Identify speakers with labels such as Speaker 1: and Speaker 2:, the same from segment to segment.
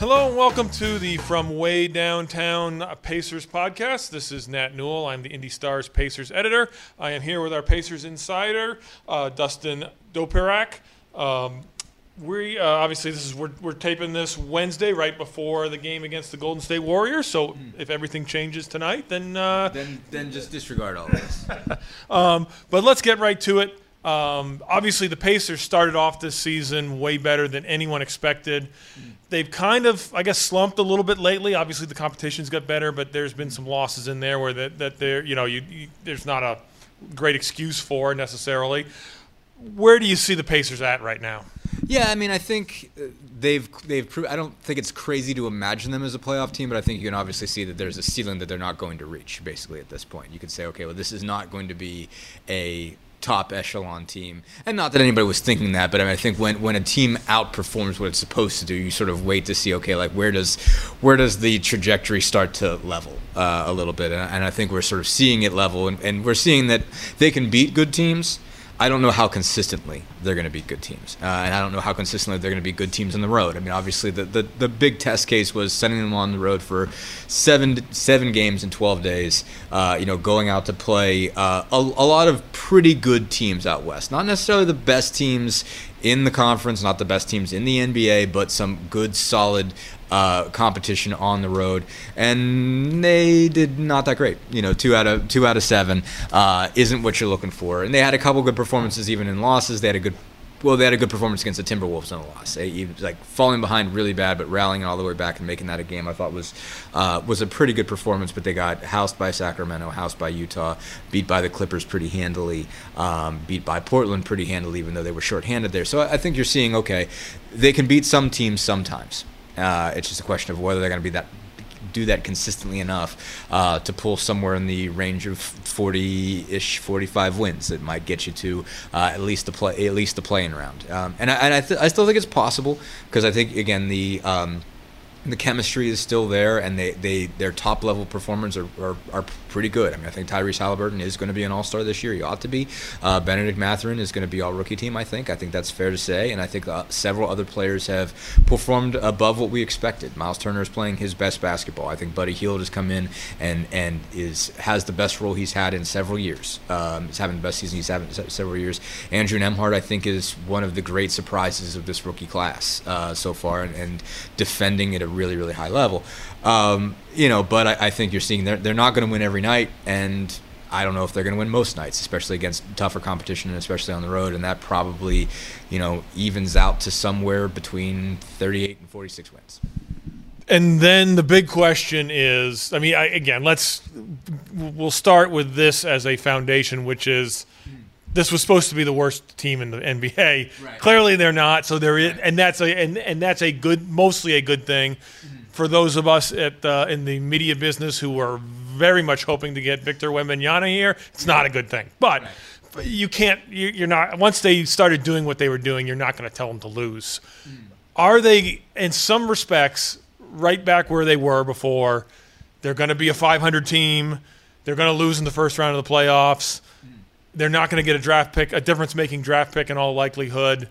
Speaker 1: Hello and welcome to the From Way Downtown Pacers podcast. This is Nat Newell. I'm the Indy Stars Pacers editor. I am here with our Pacers insider, uh, Dustin Dopirak. Um, we uh, obviously this is we're, we're taping this Wednesday right before the game against the Golden State Warriors. So if everything changes tonight, then uh,
Speaker 2: Then, then just disregard all this.
Speaker 1: um, but let's get right to it. Um, obviously, the Pacers started off this season way better than anyone expected. They've kind of, I guess, slumped a little bit lately. Obviously, the competition's got better, but there's been some losses in there where that that there, you know, you, you there's not a great excuse for necessarily. Where do you see the Pacers at right now?
Speaker 2: yeah, I mean, I think uh, they've they've. Pro- I don't think it's crazy to imagine them as a playoff team, but I think you can obviously see that there's a ceiling that they're not going to reach. Basically, at this point, you could say, okay, well, this is not going to be a top echelon team, and not that anybody was thinking that, but I mean, I think when when a team outperforms what it's supposed to do, you sort of wait to see, okay, like where does where does the trajectory start to level uh, a little bit, and, and I think we're sort of seeing it level, and, and we're seeing that they can beat good teams. I don't know how consistently they're going to be good teams, uh, and I don't know how consistently they're going to be good teams on the road. I mean, obviously, the, the, the big test case was sending them on the road for seven seven games in 12 days. Uh, you know, going out to play uh, a, a lot of pretty good teams out west, not necessarily the best teams in the conference, not the best teams in the NBA, but some good, solid uh, competition on the road, and they did not that great. You know, two out of two out of seven uh, isn't what you're looking for. And they had a couple good performances even in losses. They had a good. Well, they had a good performance against the Timberwolves in a loss. They, like falling behind really bad, but rallying all the way back and making that a game. I thought was uh, was a pretty good performance. But they got housed by Sacramento, housed by Utah, beat by the Clippers pretty handily, um, beat by Portland pretty handily, even though they were shorthanded there. So I I think you're seeing okay, they can beat some teams sometimes. Uh, it's just a question of whether they're going to be that do that consistently enough uh, to pull somewhere in the range of 40-ish, 45 wins that might get you to uh, at least the play, at least the playing round. Um, and I, and I, th- I still think it's possible because I think again the um, the chemistry is still there, and they, they their top level performers are, are, are pretty good. I mean, I think Tyrese Halliburton is going to be an All Star this year. He ought to be. Uh, Benedict Mathurin is going to be All Rookie Team. I think. I think that's fair to say, and I think uh, several other players have performed above what we expected. Miles Turner is playing his best basketball. I think Buddy Hield has come in and and is has the best role he's had in several years. Um, he's having the best season he's had in several years. Andrew Nembhard, I think, is one of the great surprises of this rookie class uh, so far, and, and defending at a really really high level. Um, you know, but I, I think you're seeing they're they're not going to win every night, and I don't know if they're going to win most nights, especially against tougher competition and especially on the road, and that probably, you know, evens out to somewhere between 38 and 46 wins.
Speaker 1: And then the big question is, I mean, I, again, let's we'll start with this as a foundation, which is this was supposed to be the worst team in the NBA.
Speaker 2: Right.
Speaker 1: Clearly, they're not. So there is, and that's a and, and that's a good, mostly a good thing for those of us at uh, in the media business who are very much hoping to get Victor Wembanyama here. It's not a good thing, but. but You can't. you- You're not. Once they started doing what they were doing, you're not going to tell them to lose. Are they, in some respects, right back where they were before? They're going to be a 500 team. They're going to lose in the first round of the playoffs. They're not going to get a draft pick, a difference-making draft pick in all likelihood.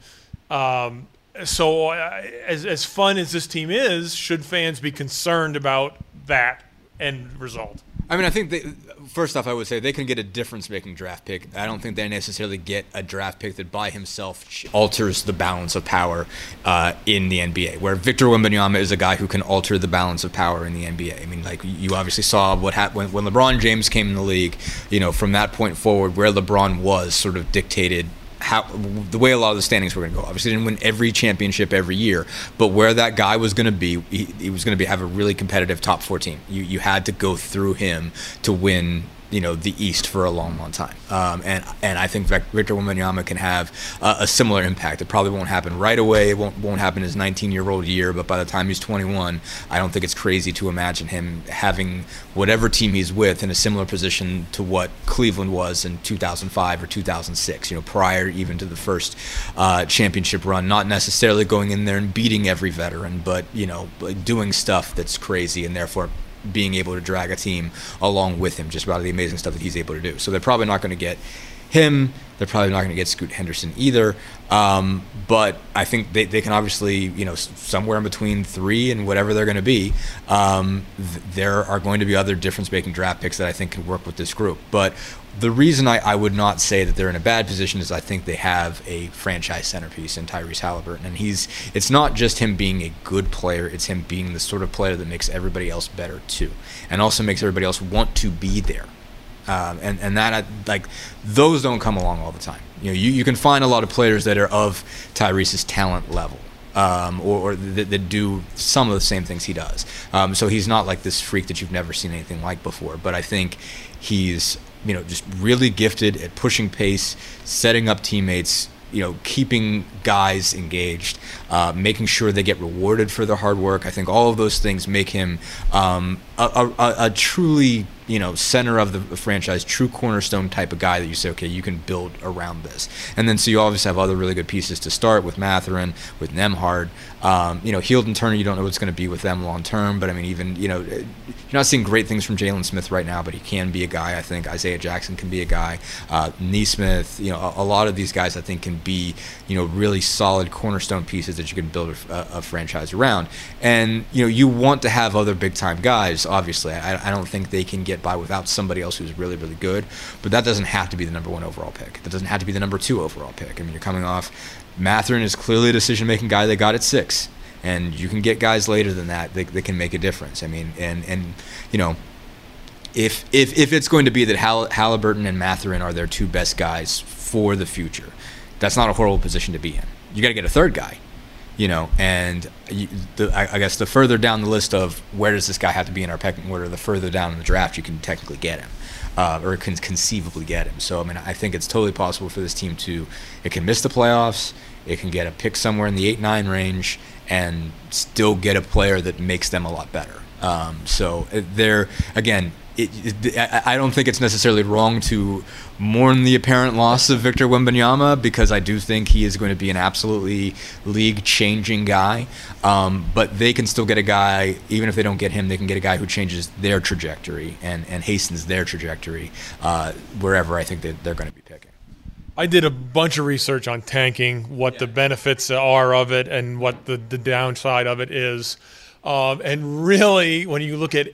Speaker 1: Um, so, uh, as as fun as this team is, should fans be concerned about that end result?
Speaker 2: I mean, I think they, first off, I would say they can get a difference-making draft pick. I don't think they necessarily get a draft pick that by himself alters the balance of power uh, in the NBA. Where Victor Wembanyama is a guy who can alter the balance of power in the NBA. I mean, like you obviously saw what happened when, when LeBron James came in the league. You know, from that point forward, where LeBron was sort of dictated how the way a lot of the standings were going to go. Obviously, didn't win every championship every year, but where that guy was going to be, he, he was going to be have a really competitive top four team. You you had to go through him to win. You know the East for a long, long time, um, and and I think Victor Wembanyama can have a similar impact. It probably won't happen right away. It won't won't happen his 19 year old year, but by the time he's 21, I don't think it's crazy to imagine him having whatever team he's with in a similar position to what Cleveland was in 2005 or 2006. You know, prior even to the first uh, championship run, not necessarily going in there and beating every veteran, but you know, doing stuff that's crazy and therefore being able to drag a team along with him just about the amazing stuff that he's able to do. So they're probably not going to get him. They're probably not going to get Scoot Henderson either. Um, but I think they, they can obviously, you know, somewhere in between three and whatever they're going to be, um, th- there are going to be other difference making draft picks that I think can work with this group. But the reason I, I would not say that they're in a bad position is I think they have a franchise centerpiece in Tyrese Halliburton. And he's, it's not just him being a good player, it's him being the sort of player that makes everybody else better too. And also makes everybody else want to be there. Um, and and that like those don't come along all the time. You know, you, you can find a lot of players that are of Tyrese's talent level. Um, or, or that, that, do some of the same things he does. Um, so he's not like this freak that you've never seen anything like before. But I think he's you know just really gifted at pushing pace, setting up teammates, you know, keeping guys engaged, uh, making sure they get rewarded for their hard work. I think all of those things make him um, a, a, a, truly, you know, center of the franchise, true cornerstone type of guy that you say, okay, you can build around this. And then so you obviously have other really good pieces to start with Mathurin, with Nembhard. Um, you know, Hield and Turner, you don't know what's going to be with them long term, but I mean, even, you know, you're not seeing great things from Jalen Smith right now, but he can be a guy. I think Isaiah Jackson can be a guy. Uh, Nesmith, you know, a, a, lot of these guys I think can be, you know, really solid cornerstone pieces that you can build a, a franchise around. And you know, you want to have other big time guys. Obviously, I, I don't think they can get by without somebody else who's really, really good. But that doesn't have to be the number one overall pick. That doesn't have to be the number two overall pick. I mean, you're coming off. Mathurin is clearly a decision making guy. They got at six and you can get guys later than that that, that can make a difference. I mean, and and you know, if if if it's going to be that Hall- Halliburton and Mathurin are their two best guys for the future, that's not a horrible position to be in. You got to get a third guy, you know, and you, the, I, I, guess the further down the list of where does this guy have to be in our pecking order, the further down in the draft you can technically get him. Uh, or can conceivably get him. So I mean, I think it's totally possible for this team to. It can miss the playoffs. It can get a pick somewhere in the eight nine range, and still get a player that makes them a lot better. Um, so uh, they're again. It, it, I don't think it's necessarily wrong to mourn the apparent loss of Victor Wembanyama because I do think he is going to be an absolutely league-changing guy. Um, but they can still get a guy, even if they don't get him, they can get a guy who changes their trajectory and, and hastens their trajectory uh, wherever I think that they're going to be picking.
Speaker 1: I did a bunch of research on tanking, what yeah. the benefits are of it, and what the, the downside of it is. Um, and really, when you look at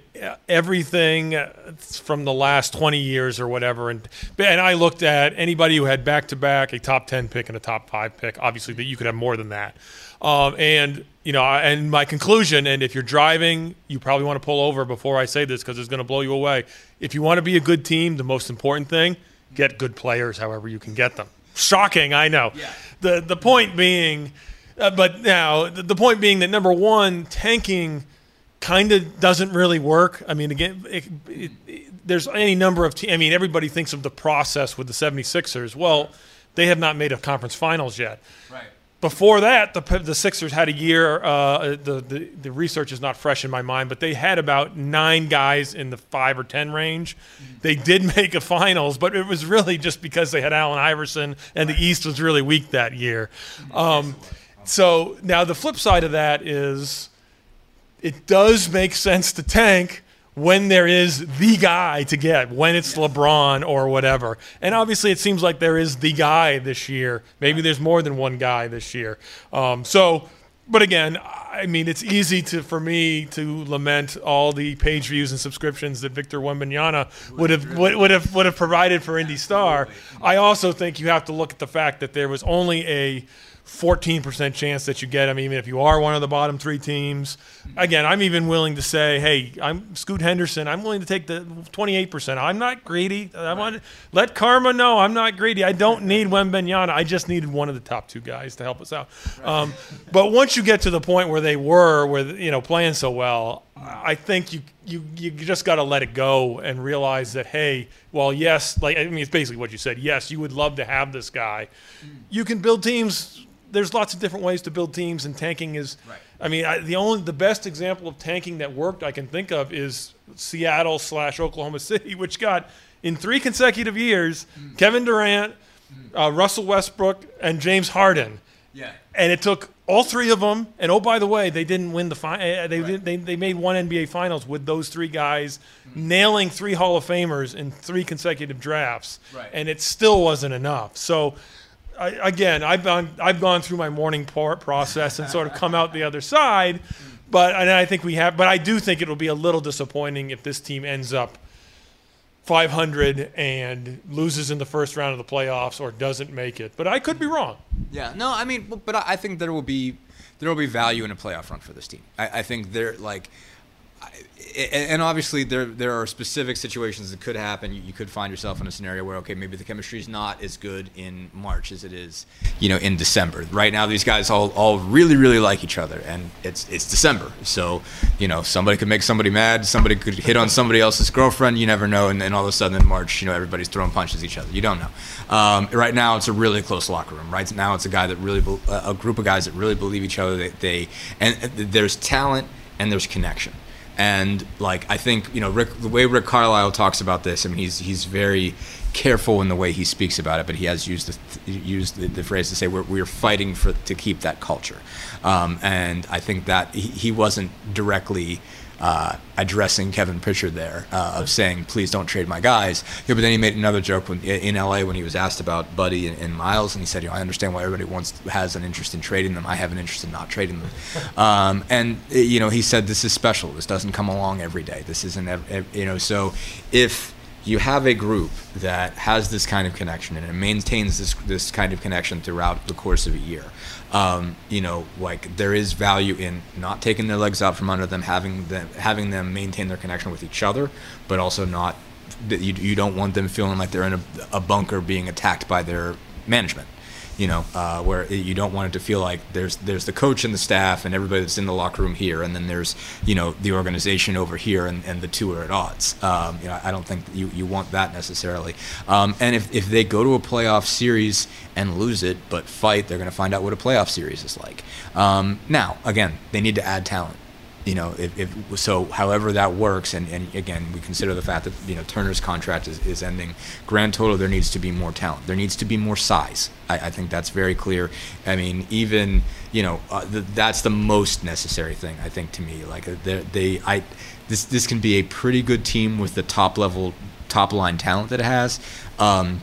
Speaker 1: everything from the last 20 years or whatever, and and I looked at anybody who had back to back a top 10 pick and a top five pick. Obviously, that you could have more than that. Um, and you know, and my conclusion, and if you're driving, you probably want to pull over before I say this because it's going to blow you away. If you want to be a good team, the most important thing get good players however you can get them. Shocking, I know. Yeah. The the point being, uh, but now the, the, point being that number one, tanking kind of doesn't really work. I mean, again, it, it, it, there's any number of. Te- I mean, everybody thinks of the process with the 76ers. Well, they have not made a conference finals yet.
Speaker 2: Right.
Speaker 1: Before that, the, the Sixers had a year. Uh, the, the, the research is not fresh in my mind, but they had about nine guys in the five or ten range. They did make a finals, but it was really just because they had Allen Iverson, and the East was really weak that year. Um, so now the flip side of that is, it does make sense to tank when there is the guy to get, when it's LeBron or whatever. And obviously, it seems like there is the guy this year. Maybe there's more than one guy this year. Um, so, but again, I mean, it's easy to for me to lament all the page views and subscriptions that Victor Wembanyama would have would, would have would have provided for Indy Star. I also think you have to look at the fact that there was only a 14% chance that you get him, even if you are one of the bottom three teams. Again, I'm even willing to say, hey, I'm Scoot Henderson. I'm willing to take the 28%. I'm not greedy. I want let karma know I'm not greedy. I don't need Wembanyama. I just needed one of the top two guys to help us out. Um, but once you get to the point where they were, where you know, playing so well, I think you you you just got to let it go and realize that hey, well, yes, like I mean, it's basically what you said. Yes, you would love to have this guy. You can build teams there's lots of different ways to build teams, and tanking is. Right. I mean, I, the only the best example of tanking that worked I can think of is Seattle slash Oklahoma City, which got in three consecutive years mm. Kevin Durant, mm. uh, Russell Westbrook, and James Harden.
Speaker 2: Yeah.
Speaker 1: And it took all three of them. And oh, by the way, they didn't win the fi- uh, they, right. they they made one NBA Finals with those three guys mm-hmm. nailing three Hall of Famers in three consecutive drafts,
Speaker 2: right.
Speaker 1: and it still wasn't enough. So. I, again, I've gone, I've gone through my mourning process and sort of come out the other side, but and I think we have. But I do think it'll be a little disappointing if this team ends up 500 and loses in the first round of the playoffs or doesn't make it. But I could be wrong.
Speaker 2: Yeah, no, I mean, but I think there will be there will be value in a playoff run for this team. I, I think they're like and obviously there there are specific situations that could happen. You, could find yourself in a scenario where okay, maybe the chemistry is not as good in March as it is, you know, in December. Right now, these guys all, all really really like each other, and it's it's December, so you know somebody could make somebody mad, somebody could hit on somebody else's girlfriend. You never know, and then all of a sudden in March, you know, everybody's throwing punches at each other. You don't know. Um, right now, it's a really close locker room. Right now, it's a guy that really a group of guys that really believe each other. They, they and there's talent and there's connection and like I think you know Rick, the way Rick Carlisle talks about this, I mean he's he's very careful in the way he speaks about it, but he has used the used the, the phrase to say we're we're fighting for to keep that culture, um, and I think that he, he wasn't directly uh, addressing Kevin Pritchard there uh, of saying, "Please don't trade my guys." Yeah, but then he made another joke when, in LA when he was asked about Buddy and, and, Miles, and he said, "You know, I understand why everybody wants has an interest in trading them. I have an interest in not trading them." Um, and you know, he said, "This is special. This doesn't come along every day. This isn't, you know." So if you have a group that has this kind of connection and it maintains this this kind of connection throughout the course of a year. Um, you know, like there is value in not taking their legs out from under them, having them having them maintain their connection with each other, but also not you, you don't want them feeling like they're in a, a bunker being attacked by their management you know, uh, where you don't want it to feel like there's there's the coach and the staff and everybody that's in the locker room here, and then there's you know the organization over here, and, and the two are at odds. Um, you know, I don't think you, you want that necessarily. Um, and if, if they go to a playoff series and lose it, but fight, they're going to find out what a playoff series is like. Um, now, again, they need to add talent you know, if, if, so, however that works, and, and again, we consider the fact that you know Turner's contract is, is ending. Grand total, there needs to be more talent. There needs to be more size. I, I think that's very clear. I mean, even you know, uh, the, that's the most necessary thing I think to me. Like uh, they, they, I, this this can be a pretty good team with the top level, top line talent that it has. Um,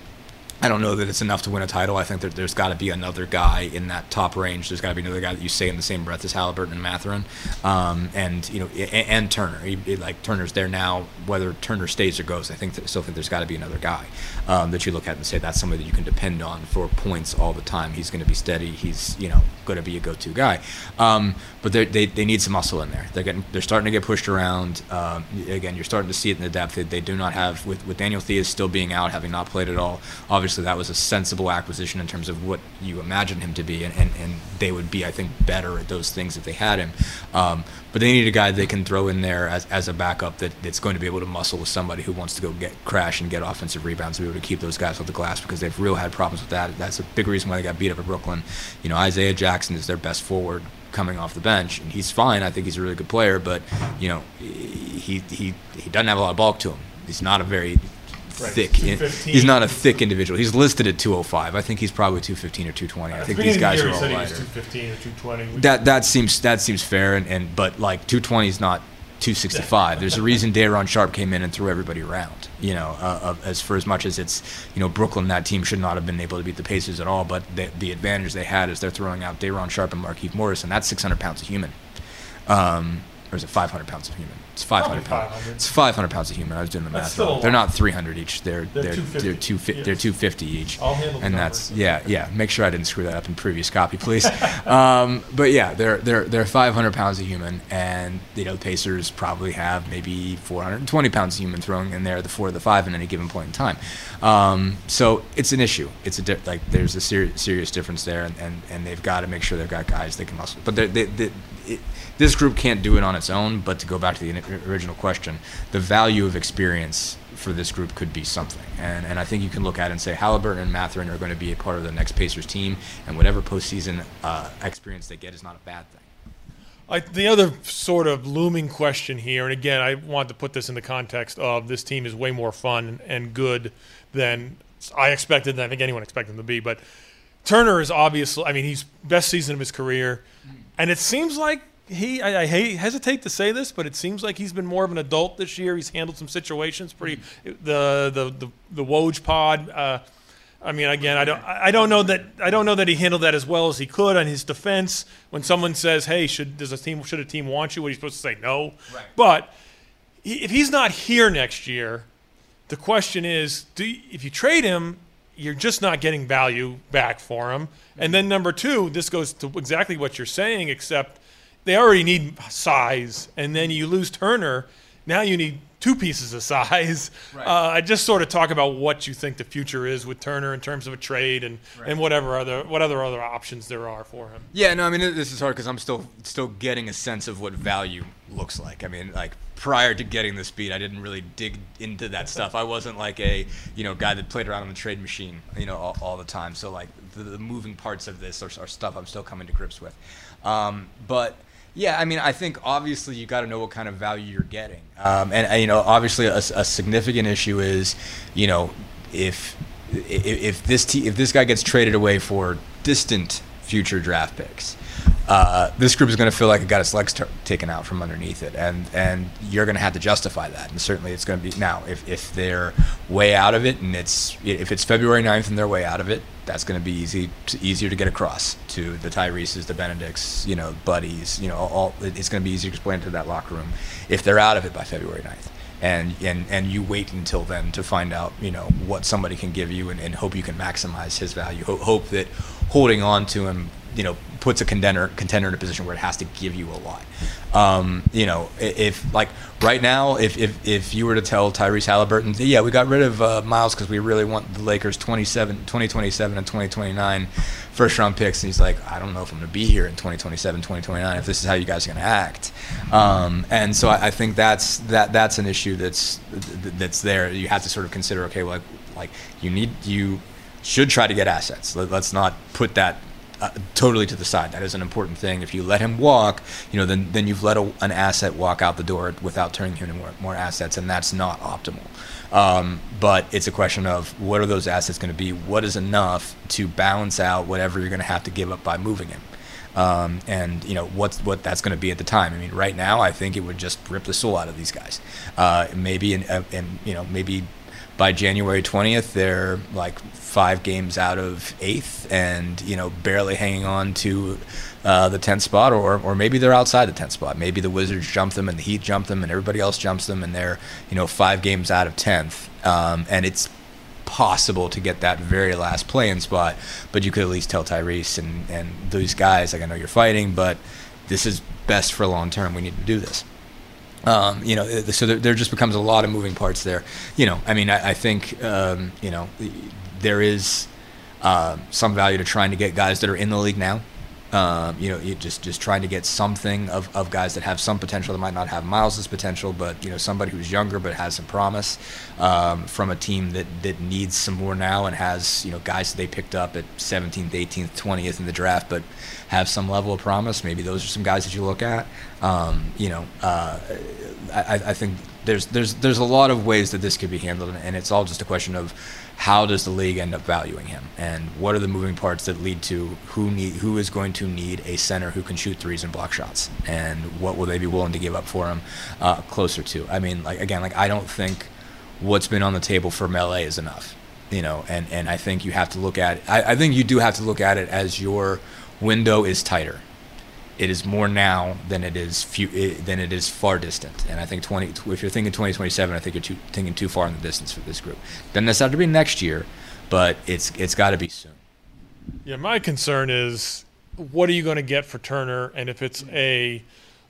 Speaker 2: I don't know that it's enough to win a title. I think that there's got to be another guy in that top range. There's got to be another guy that you say in the same breath as Halliburton and Mathurin, um, and you know, and, and Turner. He, like Turner's there now. Whether Turner stays or goes, I think that, still think there's got to be another guy um, that you look at and say that's somebody that you can depend on for points all the time. He's going to be steady. He's you know going to be a go-to guy. Um, but they, they need some muscle in there. They're getting they're starting to get pushed around. Um, again, you're starting to see it in the depth. They, they do not have with with Daniel Theis still being out, having not played at all. Obviously obviously that was a sensible acquisition in terms of what you imagine him to be, and, and, and they would be, I think, better at those things if they had him. Um, but they need a guy they can throw in there as, as a backup that, that's going to be able to muscle with somebody who wants to go get crash and get offensive rebounds to be able to keep those guys off the glass because they've real had problems with that. That's a big reason why they got beat up at Brooklyn. You know, Isaiah Jackson is their best forward coming off the bench, and he's fine. I think he's a really good player, but you know, he he he doesn't have a lot of bulk to him. He's not a very
Speaker 1: Right,
Speaker 2: thick. In, he's not a thick individual. He's listed at 205. I think he's probably 215 or 220. I think these guys
Speaker 1: the
Speaker 2: are all lighter.
Speaker 1: 215 or 220.
Speaker 2: That that seems that seems fair, and, and but like 220 is not 265. There's a reason Day'Ron Sharpe came in and threw everybody around. You know, uh, uh, as for as much as it's, you know, Brooklyn, that team should not have been able to beat the Pacers at all. But the, the advantage they had is they're throwing out Day'Ron Sharpe and Markieff Morris, and that's 600 pounds of human. Um, or is it 500 pounds of human? It's 500 pounds. It's 500 pounds of human. I was doing the math. Wrong. They're not 300 each. They're they're they're, two they're 250 each.
Speaker 1: I'll handle
Speaker 2: and that's yeah yeah. Make sure I didn't screw that up in previous copy, please. um, but yeah, they're they're they're 500 pounds of human, and you know the Pacers probably have maybe 420 pounds of human throwing in there, the four or the five in any given point in time. Um, so it's an issue. It's a di- like there's a ser- serious difference there, and, and, and they've got to make sure they've got guys they can muscle. But they, they, it, this group can't do it on its own. But to go back to the original question, the value of experience for this group could be something. And, and I think you can look at it and say Halliburton and Mathurin are going to be a part of the next Pacers team, and whatever postseason uh, experience they get is not a bad thing.
Speaker 1: I, the other sort of looming question here, and again, I want to put this in the context of this team is way more fun and good than I expected, than I think anyone expected them to be. But Turner is obviously, I mean, he's best season of his career, and it seems like he. I, I hate, hesitate to say this, but it seems like he's been more of an adult this year. He's handled some situations pretty. The the the the Woj pod. Uh, I mean, again, I don't, I don't know that, I don't know that he handled that as well as he could on his defense. When someone says, "Hey, should does a team, should a team want you?" What are you supposed to say? No.
Speaker 2: Right.
Speaker 1: But if he's not here next year, the question is, do you, if you trade him, you're just not getting value back for him. And then number two, this goes to exactly what you're saying, except they already need size, and then you lose Turner. Now you need two pieces of size.
Speaker 2: Right.
Speaker 1: Uh, I just sort of talk about what you think the future is with Turner in terms of a trade and, and whatever other what other other options there are for him.
Speaker 2: Yeah, no, I mean this is hard because I'm still still getting a sense of what value looks like. I mean, like prior to getting this beat, I didn't really dig into that stuff. I wasn't like a you know guy that played around on the trade machine, you know, all, all the time. So like the, the moving parts of this are, are stuff I'm still coming to grips with. Um, but yeah, I mean, I think obviously you got to know what kind of value you're getting, um, and, and you know, obviously a, a significant issue is, you know, if if, if this te- if this guy gets traded away for distant future draft picks, uh, this group is going to feel like it got its legs t- taken out from underneath it, and and you're going to have to justify that. And certainly, it's going to be now if, if they're way out of it, and it's if it's February 9th and they're way out of it, that's going to be easy to, easier to get across to the Tyrese's, the Benedicts, you know, buddies, you know, all it's going to be easier to explain to that locker room if they're out of it by February 9th and and and you wait until then to find out you know what somebody can give you and, and hope you can maximize his value Ho- hope that holding on to him you know puts a contender contender in a position where it has to give you a lot. Um, you know if like right now if if, if you were to tell Tyrese Halliburton yeah we got rid of uh, Miles because we really want the Lakers 27 2027 and 2029 first round picks and he's like I don't know if I'm going to be here in 2027 2029 if this is how you guys are going to act. Um, and so I, I think that's that that's an issue that's that's there. You have to sort of consider okay well, like like you need you should try to get assets. Let, let's not put that uh, totally to the side. That is an important thing. If you let him walk, you know, then then you've let a, an asset walk out the door without turning him into more, more assets, and that's not optimal. Um, but it's a question of what are those assets going to be? What is enough to balance out whatever you're going to have to give up by moving him? Um, and you know what's what that's going to be at the time. I mean, right now, I think it would just rip the soul out of these guys. Uh, maybe in, uh, you know maybe by January 20th, they're like five games out of eighth and, you know, barely hanging on to uh, the 10th spot, or, or maybe they're outside the 10th spot. Maybe the Wizards jump them and the Heat jump them and everybody else jumps them and they're, you know, five games out of 10th. Um, and it's possible to get that very last play-in spot, but you could at least tell Tyrese and, and those guys, like, I know you're fighting, but this is best for long term. We need to do this. Um, you know, so there, there, just becomes a lot of moving parts there. You know, I mean, I, I think um, you know there is uh, some value to trying to get guys that are in the league now. Um, you know, you just just trying to get something of, of guys that have some potential that might not have Miles's potential, but you know, somebody who's younger but has some promise um, from a team that, that needs some more now and has you know guys that they picked up at 17th, 18th, 20th in the draft, but have some level of promise. Maybe those are some guys that you look at. Um, you know, uh, I, I think there's there's there's a lot of ways that this could be handled, and it's all just a question of how does the league end up valuing him, and what are the moving parts that lead to who need who is going to need a center who can shoot threes and block shots, and what will they be willing to give up for him uh, closer to? I mean, like again, like I don't think what's been on the table for Melee is enough, you know, and and I think you have to look at I, I think you do have to look at it as your window is tighter it is more now than it is few, eh, than it is far distant. And I think 20, if you're thinking 2027, I think you're too, thinking too far in the distance for this group. Doesn't necessarily have to be next year, but it's it's got to be soon.
Speaker 1: Yeah, my concern is what are you going to get for Turner, and if it's a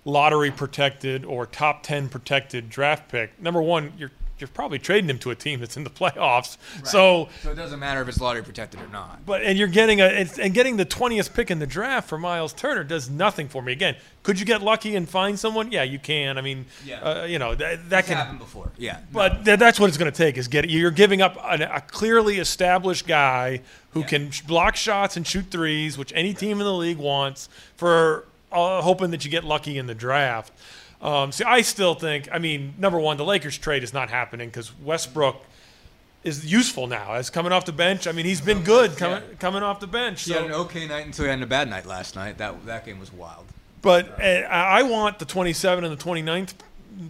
Speaker 1: lottery protected or top 10 protected draft pick, number one, you're you're probably trading him to a team that's in the playoffs. Right. So
Speaker 2: so it doesn't matter if it's lottery protected or not.
Speaker 1: But and you're getting a and getting the 20th pick in the draft for Miles Turner does nothing for me. Again, could you get lucky and find someone? Yeah, you can. I mean, yeah. uh, you know that, that can
Speaker 2: happen before. Yeah,
Speaker 1: but no. th- that's what it's going to take is get you're giving up a, a clearly established guy who yeah. can block shots and shoot threes, which any team in the league wants, for uh, hoping that you get lucky in the draft. Um, see, I still think, I mean, number one, the Lakers trade is not happening because Westbrook is useful now as coming off the bench. I mean, he's been good coming coming off the bench.
Speaker 2: He
Speaker 1: So.
Speaker 2: had an okay night until he had a bad night last night. That that game was wild.
Speaker 1: But uh, I I want the 27 and the 29th,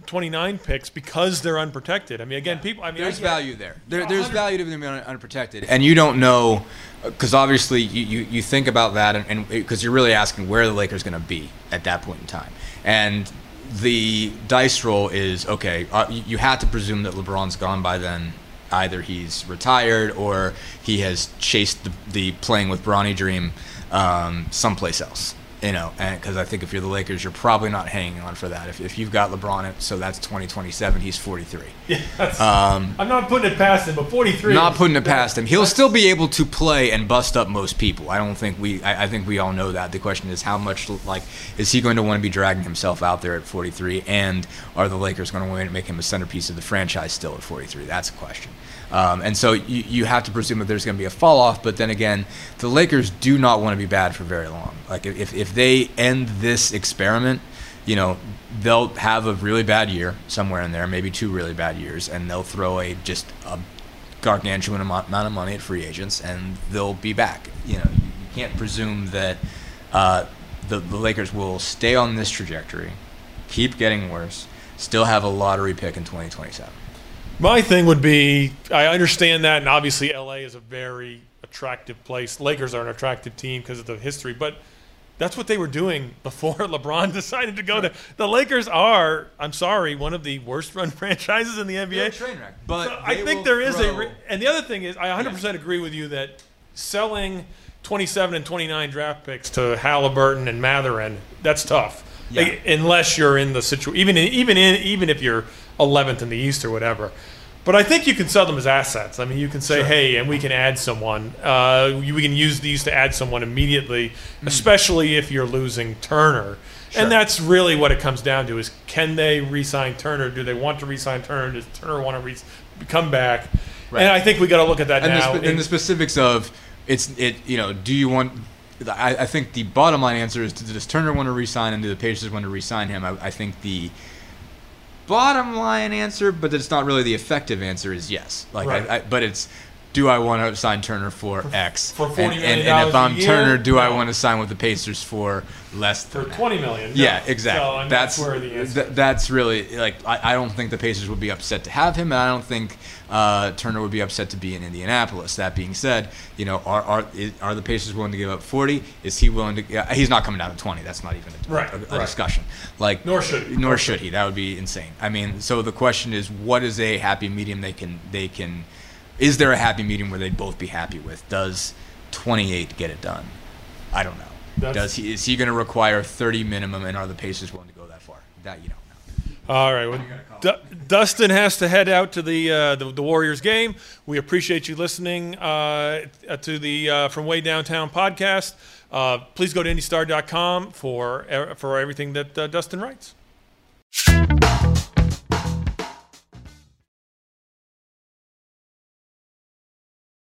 Speaker 1: 29 picks because they're unprotected. I mean, again, people. I mean,
Speaker 2: There's
Speaker 1: I
Speaker 2: value there. there there's value to them being unprotected, and you don't know because obviously you, you, you think about that, and because you're really asking where the Lakers going to be at that point in time, and the dice roll is okay. Uh, you, you have to presume that LeBron's gone by then. Either he's retired or he has chased the, the playing with Bronny dream um, someplace else. You know, and because I think if you're the Lakers, you're probably not hanging on for that. If, if you've got LeBron, so that's 2027. He's 43.
Speaker 1: Yeah,
Speaker 2: Um,
Speaker 1: I'm not putting it past him, but 43.
Speaker 2: not putting it past him. He'll still be able to play and bust up most people. I don't think we. I, I think we all know that. The question is how much like is he going to want to be dragging himself out there at 43, and are the Lakers going to want to make him a centerpiece of the franchise still at 43? That's a question. Um, and so you, you have to presume that there's going to be a fall off. But then again, the Lakers do not want to be bad for very long. Like if if they end this experiment, you know, they'll have a really bad year somewhere in there, maybe two really bad years, and they'll throw a just a gargantuan amount of money at free agents, and they'll be back. You know, you can't presume that uh, the the Lakers will stay on this trajectory, keep getting worse, still have a lottery pick in 2027.
Speaker 1: My thing would be I understand that, and obviously LA is a very attractive place. Lakers are an attractive team because of the history, but that's what they were doing before LeBron decided to go to. The Lakers are, I'm sorry, one of the worst run franchises in the NBA. Train wreck.
Speaker 2: But
Speaker 1: So I think there is a, re- and the other thing is, I 100% agree with you that selling 27 and 29 draft picks to Halliburton and Mathurin, that's tough.
Speaker 2: Yeah.
Speaker 1: Like, unless you're in the situation, even in, even in even if you're 11th in the East or whatever. But I think you can sell them as assets. I mean, you can say,
Speaker 2: Sure.
Speaker 1: hey, and we can add someone. Uh, we can use these to add someone immediately,
Speaker 2: Hmm.
Speaker 1: especially if you're losing Turner.
Speaker 2: Sure.
Speaker 1: And that's really what it comes down to: is can they re-sign Turner? Do they want to re-sign Turner? Does Turner want to re- come back?
Speaker 2: Right.
Speaker 1: And I think we got to look at that
Speaker 2: and,
Speaker 1: now.
Speaker 2: the, spe- and the specifics of it's it you know do you want I, I think the bottom line answer is does Turner want to resign and do the Pacers want to resign him I, I think the bottom line answer but it's not really the effective answer is yes like
Speaker 1: Right.
Speaker 2: I, I, but it's do I want to sign Turner for X
Speaker 1: for $40
Speaker 2: and, and,
Speaker 1: million
Speaker 2: and if I'm
Speaker 1: year?
Speaker 2: Turner do I want to sign with the Pacers for less than that?
Speaker 1: 20 million.
Speaker 2: Yeah, exactly.
Speaker 1: So,
Speaker 2: that's
Speaker 1: that's, where the answer.
Speaker 2: th- that's really like I, I don't think the Pacers would be upset to have him, and I don't think uh, Turner would be upset to be in Indianapolis. That being said, you know, are are are the Pacers willing to give up forty? Is he willing to? Yeah, he's not coming down to twenty. That's not even a,
Speaker 1: Right,
Speaker 2: a, a
Speaker 1: right.
Speaker 2: discussion. Like
Speaker 1: Nor should he.
Speaker 2: Nor should he. That would be insane. I mean, so the question is, what is a happy medium they can they can? Is there a happy medium where they'd both be happy with? Does twenty eight get it done? I don't know.
Speaker 1: That's-
Speaker 2: Does he is he going to require 30 minimum and are the Pacers willing to go that far? That you don't know.
Speaker 1: All right. Well, Du- Dustin has to head out to the, uh, the the Warriors game. We appreciate you listening uh, to the uh, From Way Downtown podcast. Uh, please go to IndyStar.com for for everything that uh, Dustin writes.